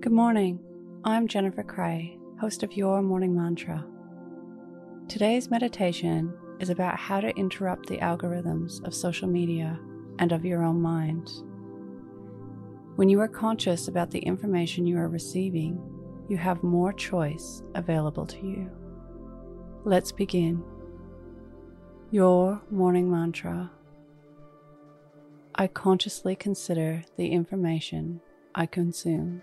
Good morning. I'm Jennifer Cray, host of Your Morning Mantra. Today's meditation is about how to interrupt the algorithms of social media and of your own mind. When you are conscious about the information you are receiving, you have more choice available to you. Let's begin. Your morning mantra. I consciously consider the information I consume.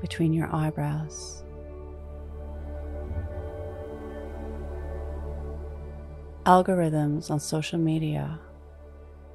between your eyebrows. Algorithms on social media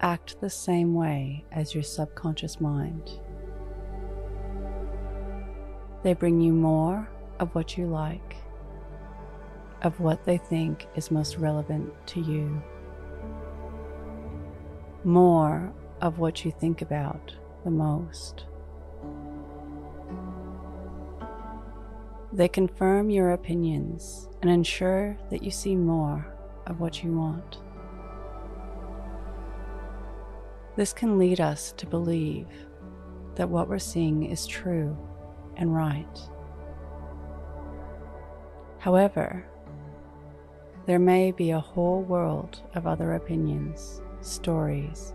act the same way as your subconscious mind. They bring you more of what you like, of what they think is most relevant to you, more of what you think about the most. They confirm your opinions and ensure that you see more of what you want. This can lead us to believe that what we're seeing is true and right. However, there may be a whole world of other opinions, stories,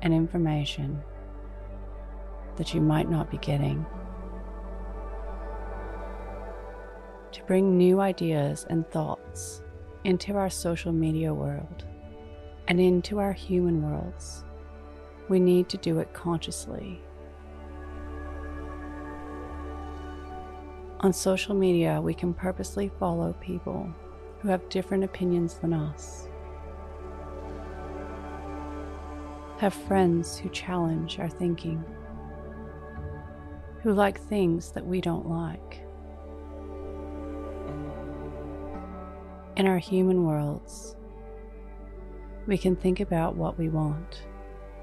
and information that you might not be getting. To bring new ideas and thoughts into our social media world and into our human worlds, we need to do it consciously. On social media, we can purposely follow people who have different opinions than us, have friends who challenge our thinking, who like things that we don't like. In our human worlds, we can think about what we want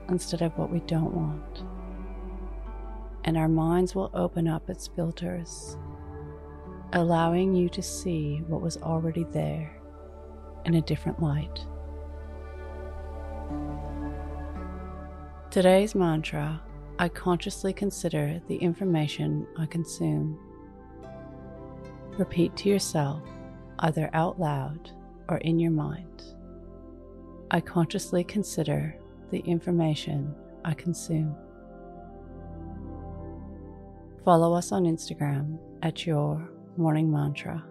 instead of what we don't want. And our minds will open up its filters, allowing you to see what was already there in a different light. Today's mantra I consciously consider the information I consume. Repeat to yourself either out loud or in your mind. I consciously consider the information I consume. Follow us on Instagram at Your Morning Mantra.